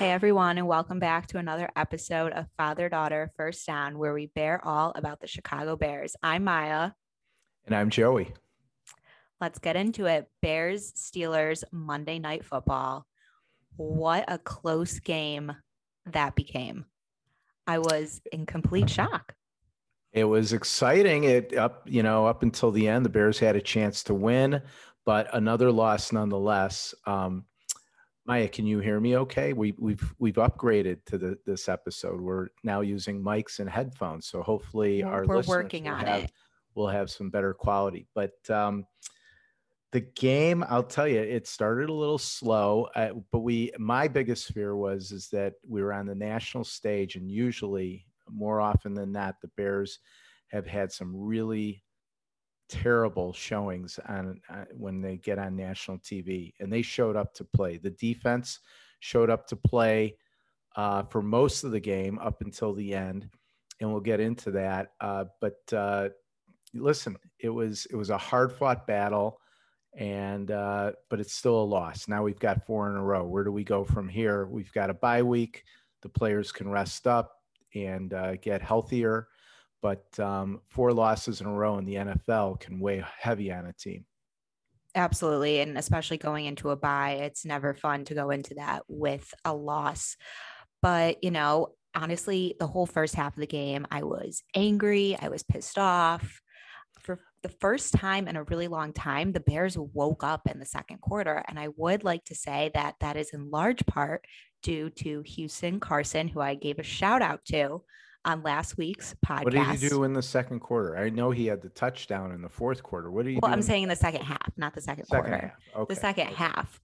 Hey everyone, and welcome back to another episode of Father Daughter First Down, where we bear all about the Chicago Bears. I'm Maya. And I'm Joey. Let's get into it. Bears Steelers Monday Night Football. What a close game that became. I was in complete shock. It was exciting. It up, you know, up until the end, the Bears had a chance to win, but another loss nonetheless. Um, Maya, can you hear me okay? We, we've we've upgraded to the, this episode. We're now using mics and headphones, so hopefully We're- our we're listeners working will on have, it. will have some better quality. But um, the game, I'll tell you, it started a little slow. Uh, but we, my biggest fear was is that we were on the national stage, and usually, more often than not, the Bears have had some really terrible showings on uh, when they get on national TV, and they showed up to play. The defense showed up to play uh, for most of the game up until the end, and we'll get into that. Uh, but uh, listen, it was it was a hard fought battle, and uh, but it's still a loss. Now we've got four in a row. Where do we go from here? We've got a bye week. The players can rest up and uh, get healthier but um, four losses in a row in the NFL can weigh heavy on a team. Absolutely. And especially going into a bye, it's never fun to go into that with a loss. But, you know, honestly, the whole first half of the game, I was angry. I was pissed off. For the first time in a really long time, the Bears woke up in the second quarter. And I would like to say that that is in large part due to Houston Carson, who I gave a shout out to on last week's podcast. What did he do in the second quarter? I know he had the touchdown in the fourth quarter. What did you? Well, do? I'm saying in the second half, not the second, second quarter. half? Okay. The second okay. half.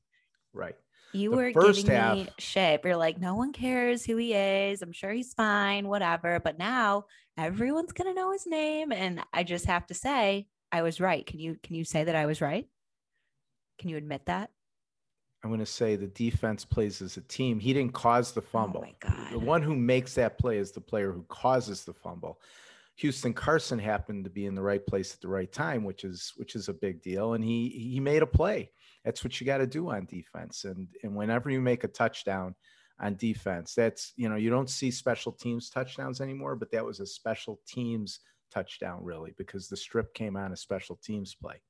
Right. You The were giving me half- shit. You're like, no one cares who he is. I'm sure he's fine, whatever. But now everyone's gonna know his name. And I just have to say, I was right. Can you can you say that I was right? Can you admit that? I'm going to say the defense plays as a team. He didn't cause the oh fumble. Oh my God. The one who makes that play is the player who causes the fumble. Houston Carson happened to be in the right place at the right time, which is which is a big deal, and he he made a play. That's what you got to do on defense. And and whenever you make a touchdown on defense, that's you know you don't see special teams touchdowns anymore, but that was a special teams touchdown really because the strip came on a special teams play.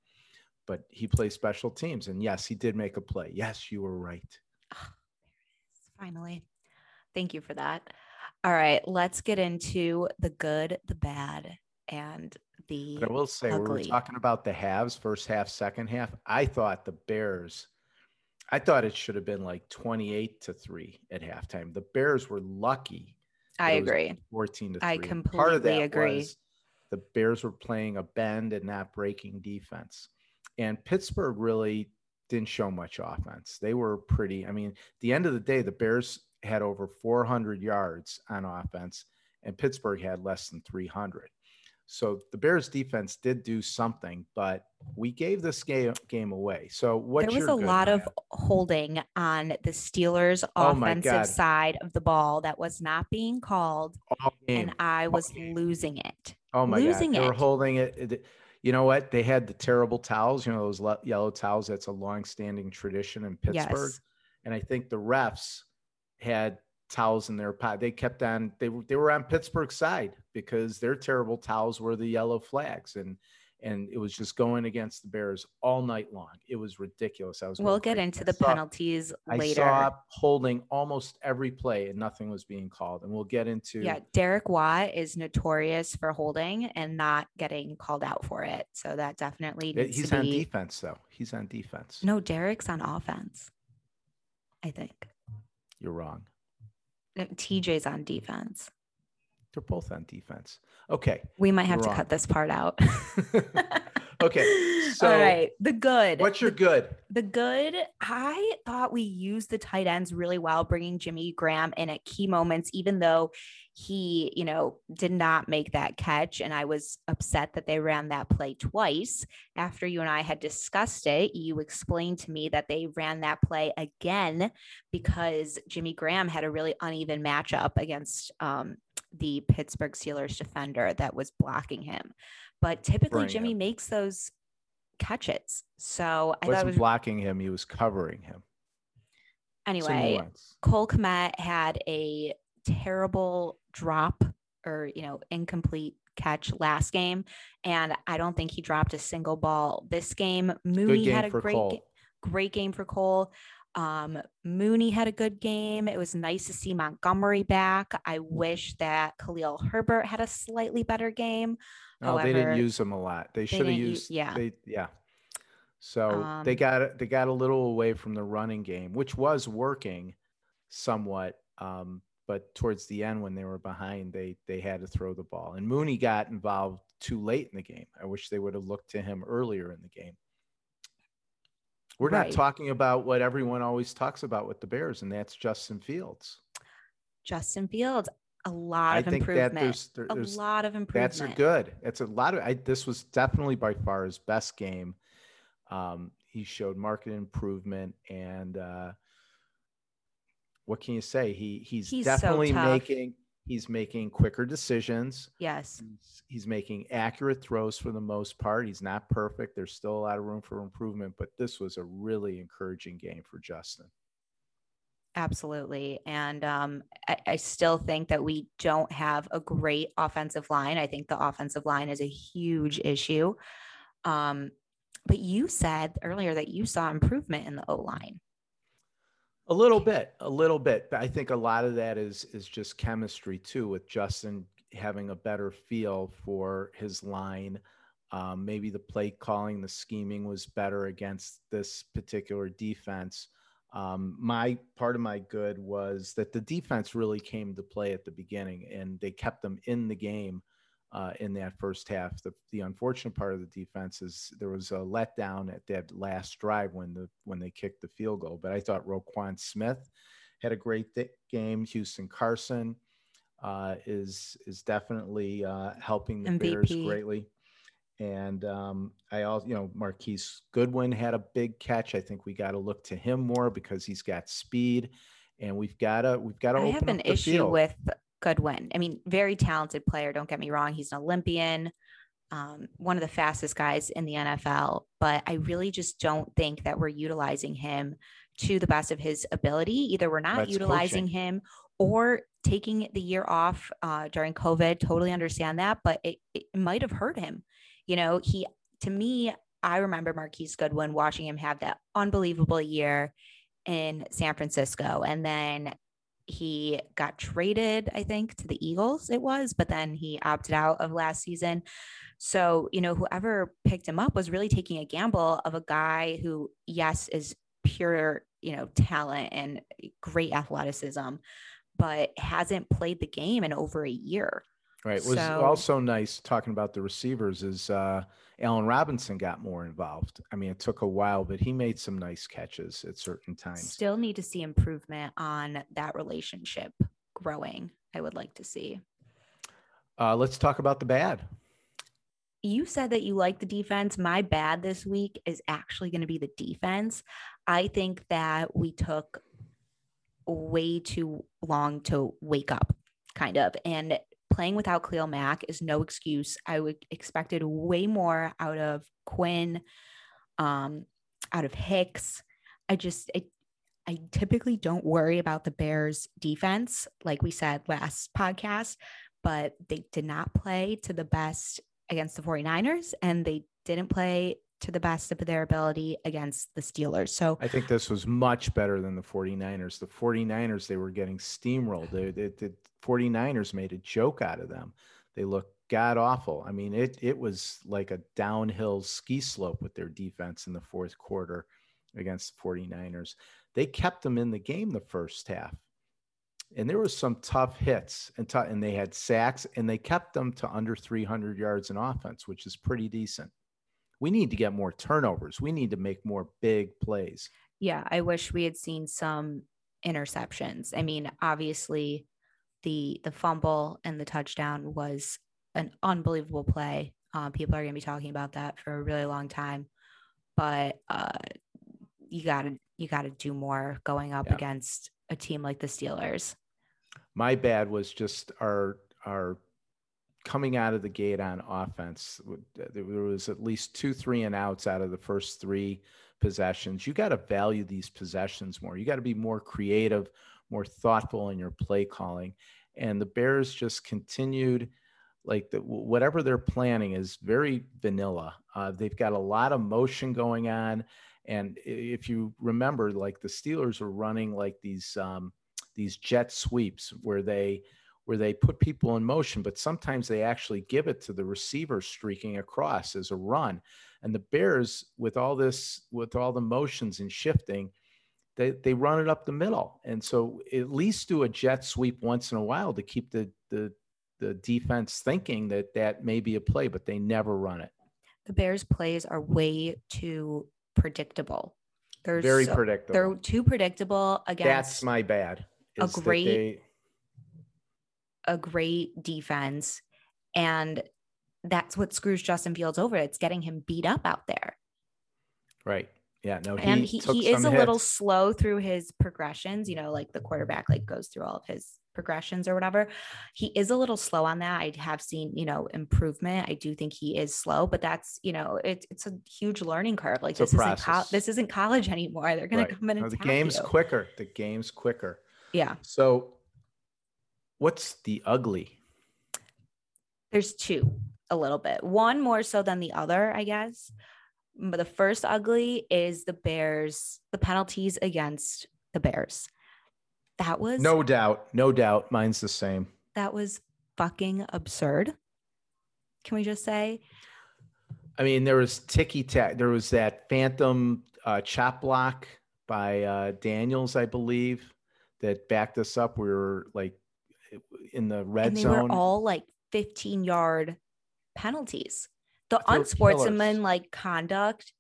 But he plays special teams, and yes, he did make a play. Yes, you were right. Ah, there it is. Finally. Thank you for that. All right, let's get into the good, the bad, and the But I will say, we were talking about the halves, first half, second half. I thought the Bears, I thought it should have been like 28 to 3 at halftime. The Bears were lucky. I that it was agree. 14 to 3. I And Part of completely that agree. was the Bears were playing a bend and not breaking defense. And Pittsburgh really didn't show much offense. They were pretty, I mean, the end of the day, the Bears had over 400 yards on offense, and Pittsburgh had less than 300. So the Bears defense did do something, but we gave this game, game away. So what there was a lot of holding on the Steelers' Oh offensive side of the ball that was not being called, and I was losing it. Oh my losing God. They were holding it. You know what? They had the terrible towels, you know, those le- yellow towels. That's a long-standing tradition in Pittsburgh. Yes. And I think the refs had towels in their pot. They kept on, they they were on Pittsburgh's side because their terrible towels were the yellow flags. And, and it was just going against the Bears all night long. It was ridiculous. I was, We'll get crazy. into I the saw- penalties I later. saw holding almost every play and nothing was being called. And we'll get into Yeah, Derek Watt is notorious for holding and not getting called out for it. So that definitely needs He's to on be. defense, though. He's on defense. No, Derek's on offense. I think You're wrong. No, TJ's on defense. They're both on defense. Okay. We might have to wrong. cut this part out. Okay, so all right, the good. What's your good? The good, I thought we used the tight ends really well, bringing Jimmy Graham in at key moments, even though he, you know, did not make that catch. And I was upset that they ran that play twice. After you and I had discussed it, you explained to me that they ran that play again because Jimmy Graham had a really uneven matchup against um, the Pittsburgh Steelers defender that was blocking him. But typically, Bring Jimmy him. makes those catches. So I wasn't was blocking him, he was covering him. Anyway, Cole Kmet had a terrible drop or, you know, incomplete catch last game. And I don't think he dropped a single ball this game. Mooney had a great, great game for Cole. Um, Mooney had a good game. It was nice to see Montgomery back. I wish that Khalil Herbert had a slightly better game. No, However, they didn't use him a lot. They should have used. yeah, they, yeah. So um, they got they got a little away from the running game, which was working somewhat. Um, but towards the end, when they were behind, they they had to throw the ball. And Mooney got involved too late in the game. I wish they would have looked to him earlier in the game. We're right. not talking about what everyone always talks about with the Bears, and that's Justin Fields. Justin Fields, a lot I of improvement. There's, there, there's, a lot of improvement. That's a good. It's a lot of. I, this was definitely by far his best game. Um, he showed market improvement, and uh, what can you say? He he's, he's definitely so making he's making quicker decisions. Yes. He's, he's, making accurate throws for the most part. He's not perfect. There's still a lot of room for improvement, but this was a really encouraging game for Justin. Absolutely. And um, I, I, still think that we don't have a great offensive line. I think the offensive line is a huge issue. Um, but you said earlier that you saw improvement in the O line. A little bit, a little bit. But I think a lot of that is is just chemistry too, with Justin having a better feel for his line. Um, maybe the play calling, the scheming was better against this particular defense. Um, my part of my good was that the defense really came to play at the beginning, and they kept them in the game uh, in that first half. The, the unfortunate part of the defense is there was a letdown at that last drive when the when they kicked the field goal. But I thought Roquan Smith had a great th- game. Houston Carson uh, is is definitely uh, helping the MVP. Bears greatly. And um, I also, you know, Marquise Goodwin had a big catch. I think we got to look to him more because he's got speed, and we've got to we've got to. I have an issue field. with Goodwin. I mean, very talented player. Don't get me wrong. He's an Olympian, um, one of the fastest guys in the NFL. But I really just don't think that we're utilizing him to the best of his ability. Either we're not That's utilizing coaching. him or taking the year off uh, during COVID. Totally understand that, but it, it might have hurt him. You know, he, to me, I remember Marquise Goodwin watching him have that unbelievable year in San Francisco. And then he got traded, I think, to the Eagles, it was, but then he opted out of last season. So, you know, whoever picked him up was really taking a gamble of a guy who, yes, is pure, you know, talent and great athleticism, but hasn't played the game in over a year. Right. It was so, also nice talking about the receivers is uh Allen Robinson got more involved. I mean, it took a while, but he made some nice catches at certain times. Still need to see improvement on that relationship growing. I would like to see. Uh, let's talk about the bad. You said that you like the defense. My bad this week is actually going to be the defense. I think that we took way too long to wake up, kind of. And playing without Khalil Mack is no excuse. I would expected way more out of Quinn, um, out of Hicks. I just I, I typically don't worry about the Bears defense, like we said last podcast, but they did not play to the best against the 49ers and they didn't play to the best of their ability against the Steelers. So I think this was much better than the 49ers. The 49ers, they were getting steamrolled. They, they, the 49ers made a joke out of them. They looked god awful. I mean, it it was like a downhill ski slope with their defense in the fourth quarter against the 49ers. They kept them in the game the first half. And there was some tough hits and t- and they had sacks and they kept them to under 300 yards in offense, which is pretty decent we need to get more turnovers. We need to make more big plays. Yeah, I wish we had seen some interceptions. I mean, obviously the the fumble and the touchdown was an unbelievable play. Um, people are going to be talking about that for a really long time, but uh, you got to you got to do more going up yeah. against a team like the Steelers. My bad was just our our coming out of the gate on offense, there was at least two three and outs out of the first three possessions. You got to value these possessions more. You got to be more creative, more thoughtful in your play calling. And the Bears just continued like the, whatever they're planning is very vanilla. Uh, they've got a lot of motion going on. And if you remember, like the Steelers are running like these um, these jet sweeps where they where they put people in motion, but sometimes they actually give it to the receiver streaking across as a run. And the Bears, with all this, with all the motions and shifting, they, they run it up the middle. And so at least do a jet sweep once in a while to keep the, the, the defense thinking that that may be a play, but they never run it. The Bears plays are way too predictable. They're very so, predictable. They're too predictable against. That's my bad. A great. A great defense, and that's what screws Justin Fields over. It's getting him beat up out there. Right. Yeah. No. He and he, he is a hits. little slow through his progressions. You know, like the quarterback like goes through all of his progressions or whatever. He is a little slow on that. I have seen, you know, improvement. I do think he is slow, but that's, you know, it's it's a huge learning curve. Like it's this isn't co- this isn't college anymore. They're going right. to come in and no, the game's you. quicker. The game's quicker. Yeah. So what's the ugly? There's two a little bit. One more so than the other, I guess. But the first ugly is the Bears, the penalties against the Bears. That was no doubt, no doubt. Mine's the same. That was fucking absurd. Can we just say? I mean, there was ticky tack. There was that phantom uh, chop block by uh, Daniels, I believe, that backed us up. We were like in the red and they zone. Were all like 15 yard penalties. The unsportsmanlike conduct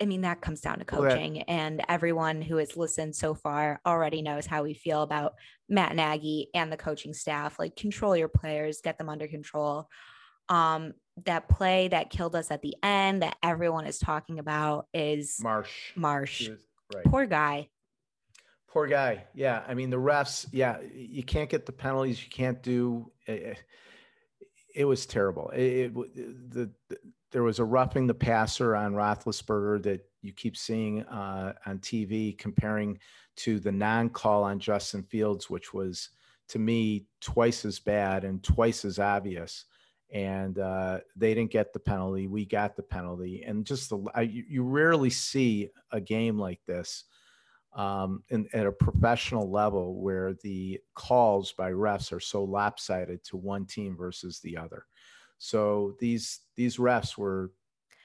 I mean, that comes down to coaching, and everyone who has listened so far already knows how we feel about Matt Nagy and the coaching staff. Like, control your players, get them under control. Um, that play that killed us at the end that everyone is talking about is Marsh. Marsh, right. poor guy. Poor guy. Yeah, I mean the refs. Yeah, you can't get the penalties. You can't do. It, it was terrible. It, it the, the there was a roughing the passer on Roethlisberger that you keep seeing uh, on TV, comparing to the non-call on Justin Fields, which was to me twice as bad and twice as obvious. And uh, they didn't get the penalty. We got the penalty, and just the I, you rarely see a game like this um, in, at a professional level where the calls by refs are so lopsided to one team versus the other. So these these refs were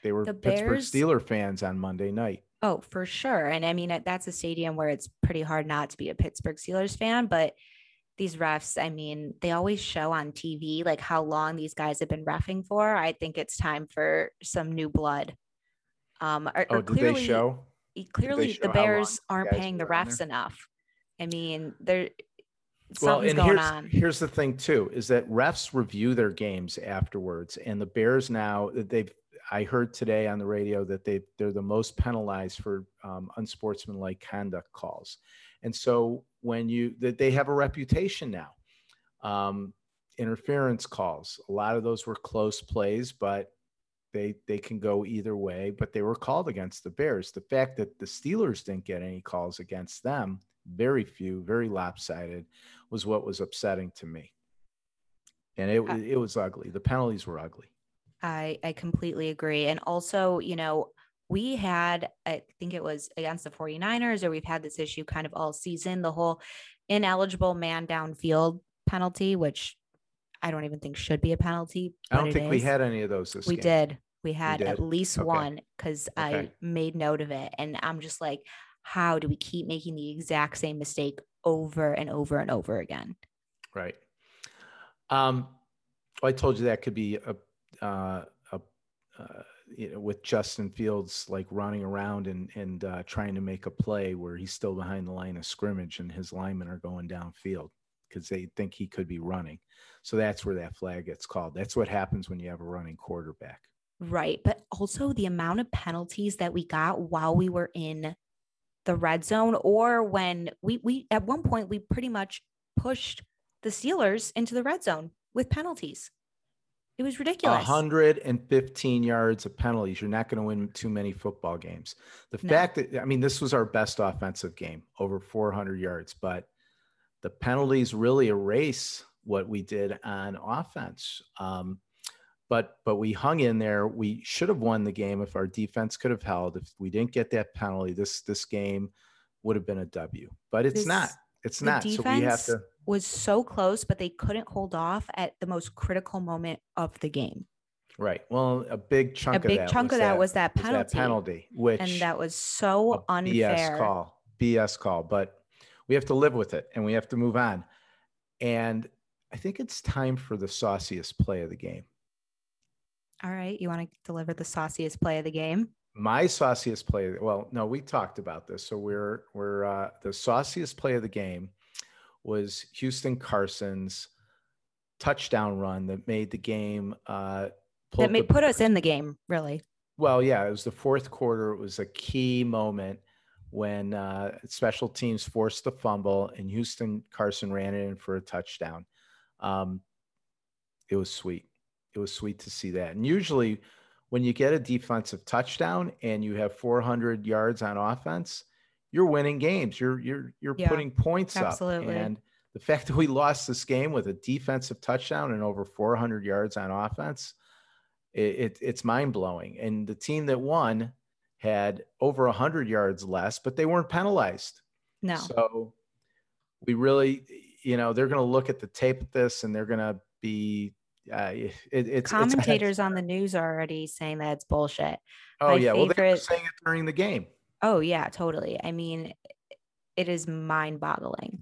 they were the Pittsburgh Bears, Steeler fans on Monday night. Oh, for sure. And I mean that's a stadium where it's pretty hard not to be a Pittsburgh Steelers fan, but these refs, I mean, they always show on TV like how long these guys have been refing for. I think it's time for some new blood. Um, or, oh, or clearly, they show? Clearly, the Bears aren't paying the refs enough. I mean, they're well, and here's, on. Here's the thing too, is that refs review their games afterwards. And the Bears now that they've I heard today on the radio that they they're the most penalized for um, unsportsmanlike conduct calls. And so when you that they have a reputation now. Um, interference calls. A lot of those were close plays, but they they can go either way, but they were called against the Bears. The fact that the Steelers didn't get any calls against them, very few, very lopsided, was what was upsetting to me. And it uh, it was ugly. The penalties were ugly. I I completely agree. And also, you know, we had I think it was against the 49ers or we've had this issue kind of all season, the whole ineligible man downfield penalty, which I don't even think should be a penalty. I don't think we had any of those we game. We did. We had we did? at least okay. one because okay. I made note of it. And I'm just like, how do we keep making the exact same mistake over and over and over again? Right. Um, I told you that could be a, uh, a uh, you know, with Justin Fields like running around and and uh, trying to make a play where he's still behind the line of scrimmage and his linemen are going downfield because they think he could be running. So that's where that flag gets called. That's what happens when you have a running quarterback. Right. But also the amount of penalties that we got while we were in the red zone or when we we at one point we pretty much pushed the Steelers into the red zone with penalties. It was ridiculous. 115 yards of penalties. You're not going to win too many football games. The No. fact that, I mean, this was our best offensive game, over 400 yards, but the penalties really erase what we did on offense. Um, but but we hung in there. We should have won the game if our defense could have held. If we didn't get that penalty, this this game would have been a W. But it's This- not. It's not. So we have defense to. was so close, but they couldn't hold off at the most critical moment of the game. Right. Well, a big chunk A of big that chunk was of that, that was that was penalty. that penalty, which and that was so unfair. BS call, BS call. But we have to live with it and we have to move on. And I think it's time for the sauciest play of the game. All right. You want to deliver the sauciest play of the game? My sauciest play. Well, no, we talked about this. So we're we're uh, the sauciest play of the game was Houston Carson's touchdown run that made the game. Uh, That may the- put us in the game, really. Well, yeah, it was the fourth quarter. It was a key moment when uh, special teams forced the fumble and Houston Carson ran it in for a touchdown. Um, it was sweet. It was sweet to see that. And usually, when you get a defensive touchdown and you have 400 yards on offense, you're winning games. You're you're you're Yeah, putting points absolutely. up. And the fact that we lost this game with a defensive touchdown and over 400 yards on offense, it, it it's mind blowing. And the team that won had over 100 yards less, but they weren't penalized. No. So we really, you know, they're going to look at the tape of this and they're going to be. Uh, it, it's it's- Commentators on the news are already saying that it's bullshit. Oh my yeah, well they were favorite- saying it during the game. Oh yeah, totally. I mean, it is mind-boggling.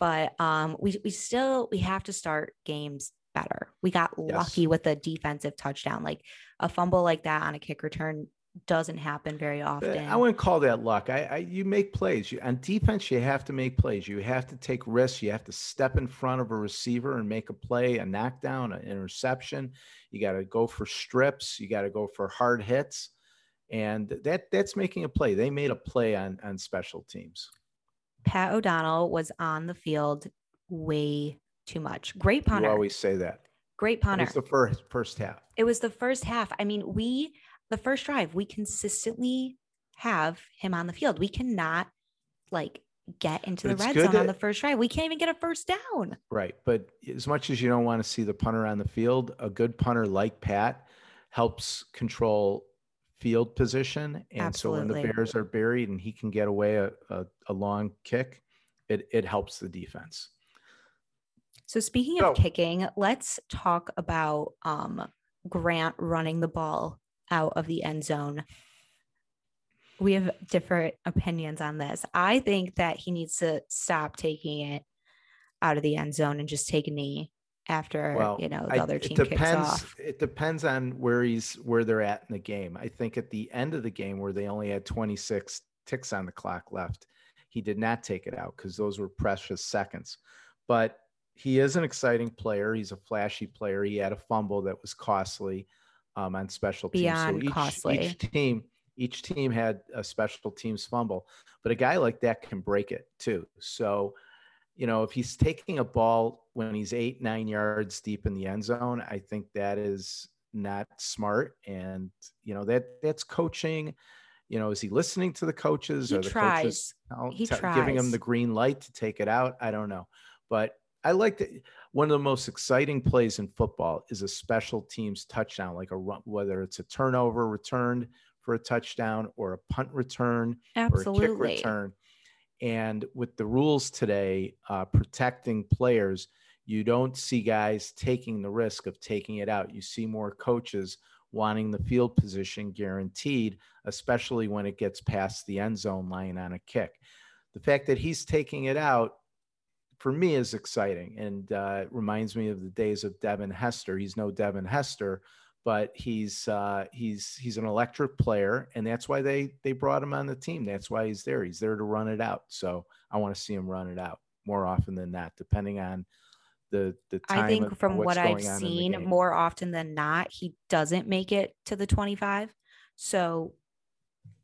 But um we we still we have to start games better. We got Yes. lucky with a defensive touchdown. Like a fumble like that on a kick return doesn't happen very Uh, often. I wouldn't call that luck. I, I you make plays. You, on defense, you have to make plays. You have to take risks. You have to step in front of a receiver and make a play, a knockdown, an interception. You got to go for strips. You got to go for hard hits, and that that's making a play. They made a play on on special teams. Pat O'Donnell was on the field way too much. Great You punter. always say that. Great punter. It was the first first half. it was the first half. I mean, we the first drive, we consistently have him on the field. We cannot like get into But the red zone on the first drive. We can't even get a first down. Right. But as much as you don't want to see the punter on the field, a good punter like Pat helps control field position. And so when the Bears are buried and he can get away a, a, a long kick, it, it helps the defense. So speaking of kicking, let's talk about um Grant running the ball out of the end zone. We have different opinions on this. I think that he needs to stop taking it out of the end zone and just take a knee after Well, you know the I- other team kicks depends. off. It depends on where he's where they're at in the game. I think at the end of the game where they only had 26 ticks on the clock left, he did not take it out because those were precious seconds. But he is an exciting player. He's a flashy player. He had a fumble that was costly um, on special teams. Beyond each, costly. each team, each team had a special teams fumble, but a guy like that can break it too. So you know, if he's taking a ball when he's eight, nine yards deep in the end zone, I think that is not smart. And, you know, that that's coaching. You know, is he listening to the coaches He or the tries. coaches tell- He tell- giving him the green light to take it out? I don't know. But I like that. One of the most exciting plays in football is a special teams touchdown, like a run, whether it's a turnover returned for a touchdown or a punt return or a kick Absolutely. return. And with the rules today, uh, protecting players, you don't see guys taking the risk of taking it out. You see more coaches wanting the field position guaranteed, especially when it gets past the end zone line on a kick. The fact that he's taking it out for me is exciting and uh, it reminds me of the days of Devin Hester. He's no Devin Hester, but he's uh, he's he's an electric player, and that's why they they brought him on the team. That's why he's there. He's there to run it out. So I want to see him run it out more often than not, depending on the the time. I think from what I've going on in the seen, more often than not, he doesn't make it to the 25. So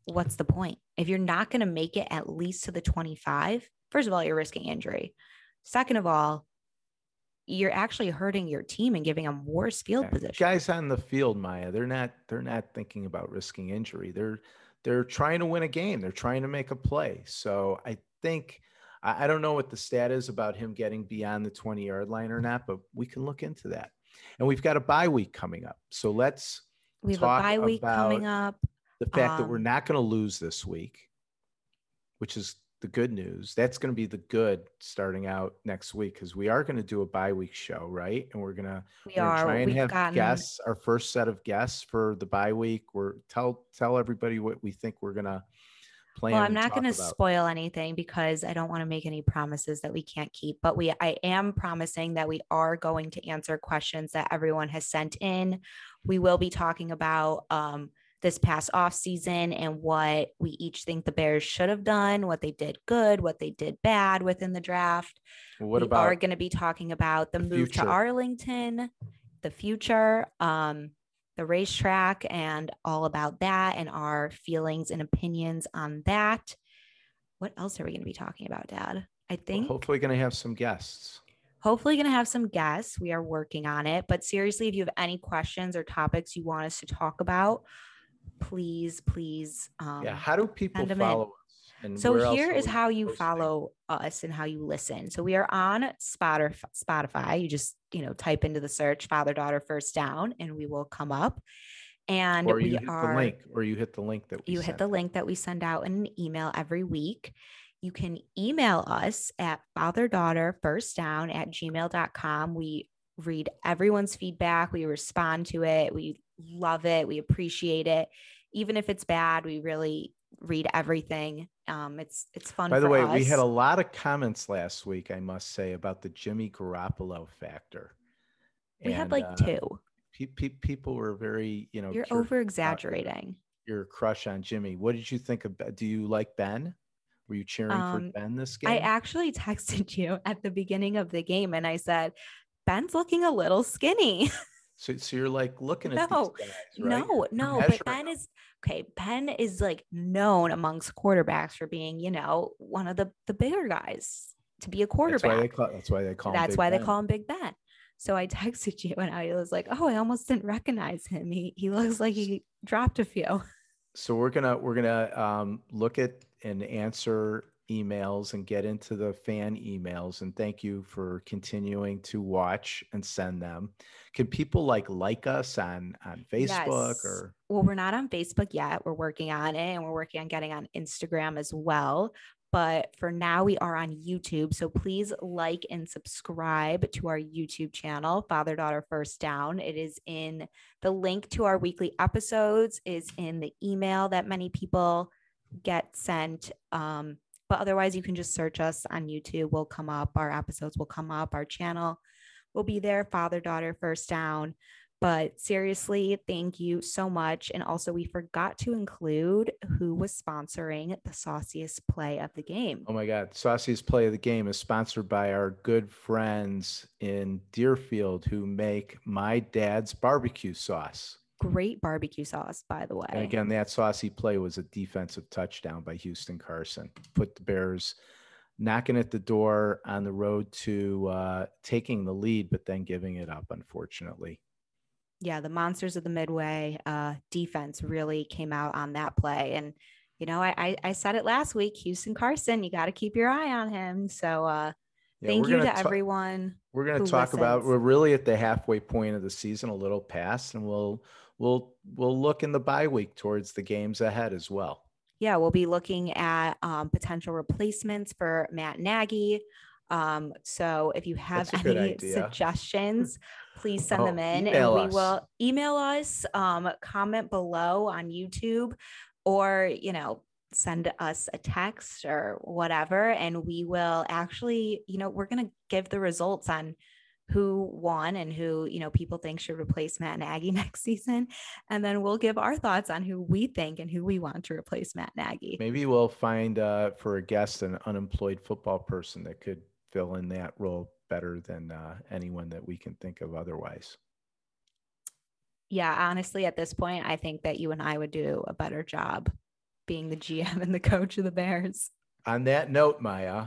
what's the point? If you're not going to make it at least to the 25, first of all, you're risking injury. Second of all, you're actually hurting your team and giving them worse field Yeah, position. Guys on the field, Maya, they're not they're not thinking about risking injury. They're they're trying to win a game. They're trying to make a play. So I think I, I don't know what the stat is about him getting beyond the 20 yard line or not, but we can look into that. And we've got a bye week coming up. So let's we have a bye week coming up. the fact that we're Um, not going to lose this week, which is the good news. That's going to be the good starting out next week because we are going to do a bye week show, right? And we're going to We are. try and We've have gotten guests, our first set of guests for the bye week. We're tell tell everybody what we think we're going to plan. Well, I'm not going to spoil anything because I don't want to make any promises that we can't keep. But we, I am promising that we are going to answer questions that everyone has sent in. We will be talking about um, this past off season and what we each think the Bears should have done, what they did good, what they did bad within the draft. What we about are going to be talking about the, the move to? Arlington, the future, um, the racetrack, and all about that, and our feelings and opinions on that. What else are we going to be talking about, Dad? I think hopefully going to have some guests. hopefully going to have some guests. We are working on it. But seriously, if you have any questions or topics you want us to talk about, please, please. Um, yeah, how do people send 'em in. follow us? And so here is how you posting? follow us and how you listen. So we are on Spotify. Spotify. You just you know type into the search "father daughter first down" and we will come up. And or we you hit are the link, or you hit the link that we you hit sent. the link that we send out in an email every week. You can email us at father daughter first down at gmail.com. We read everyone's feedback, we respond to it, we love it, we appreciate it. Even if it's bad, we really read everything. Um, it's it's fun. By the way, we had a lot of comments last week, I must say, about the Jimmy Garoppolo factor. we had like uh, two. pe- pe- people were very, you know, You're over exaggerating. Your, your crush on Jimmy. What did you think of? Do you like Ben? Were you cheering Um, for Ben this game? I actually texted you at the beginning of the game and I said, Ben's looking a little skinny. so, so you're like looking at No, guys, right? No, no, but Ben is okay. Ben is like known amongst quarterbacks for being, you know, one of the the bigger guys to be a That's why they quarterback. call. That's why they call. That's why they call him Big Ben. So I texted you and I was like, "Oh, I almost didn't recognize him. He he looks like he dropped a few." so we're gonna we're gonna um, look at and answer emails and get into the fan emails and thank you for continuing to watch and send them can people like like us on on facebook Yes. or Well, we're not on Facebook yet. We're working on it and we're working on getting on Instagram as well. But for now, we are on YouTube. So please like and subscribe to our YouTube channel, Father Daughter First Down. It is in the link to our weekly episodes, is in the email that many people get sent. Um, but otherwise, you can just search us on YouTube. We'll come up. Our episodes will come up. Our channel will be there, Father Daughter First Down. But seriously, thank you so much. And also, we forgot to include who was sponsoring the sauciest play of the game. oh my god Sauciest play of the game is sponsored by our good friends in deerfield who make my dad's barbecue sauce Great barbecue sauce, by the way. And again, that saucy play was a defensive touchdown by Houston Carson. Put the Bears knocking at the door on the road to uh, taking the lead, but then giving it up, unfortunately. yeah, the monsters of the midway uh, defense really came out on that play. And, you know, I, I, I said it last week Houston Carson, you got to keep your eye on him. So uh, Yeah, thank you gonna ta- everyone. We're going to talk about. We're really at the halfway point of the season, a little past, and we'll we'll we'll look in the bye week towards the games ahead as well. yeah, we'll be looking at um, potential replacements for Matt Nagy. Um, so if you have That's a good any suggestions, please send Oh, them in and we us. will email us, um, comment below on YouTube or, you know, send us a text or whatever. And we will actually, you know, we're going to give the results on who won and who, you know, people think should replace Matt Nagy next season. And then we'll give our thoughts on who we think and who we want to replace Matt Nagy. Maybe we'll find uh, for a guest an unemployed football person that could fill in that role better than uh, anyone that we can think of otherwise. Yeah, honestly, at this point, I think that you and I would do a better job being the GM and the coach of the Bears. On that note, Maya,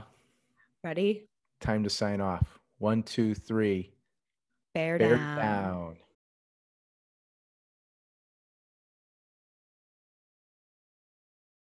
Ready? time to sign off. One, two, three. Bear, Bear down. down.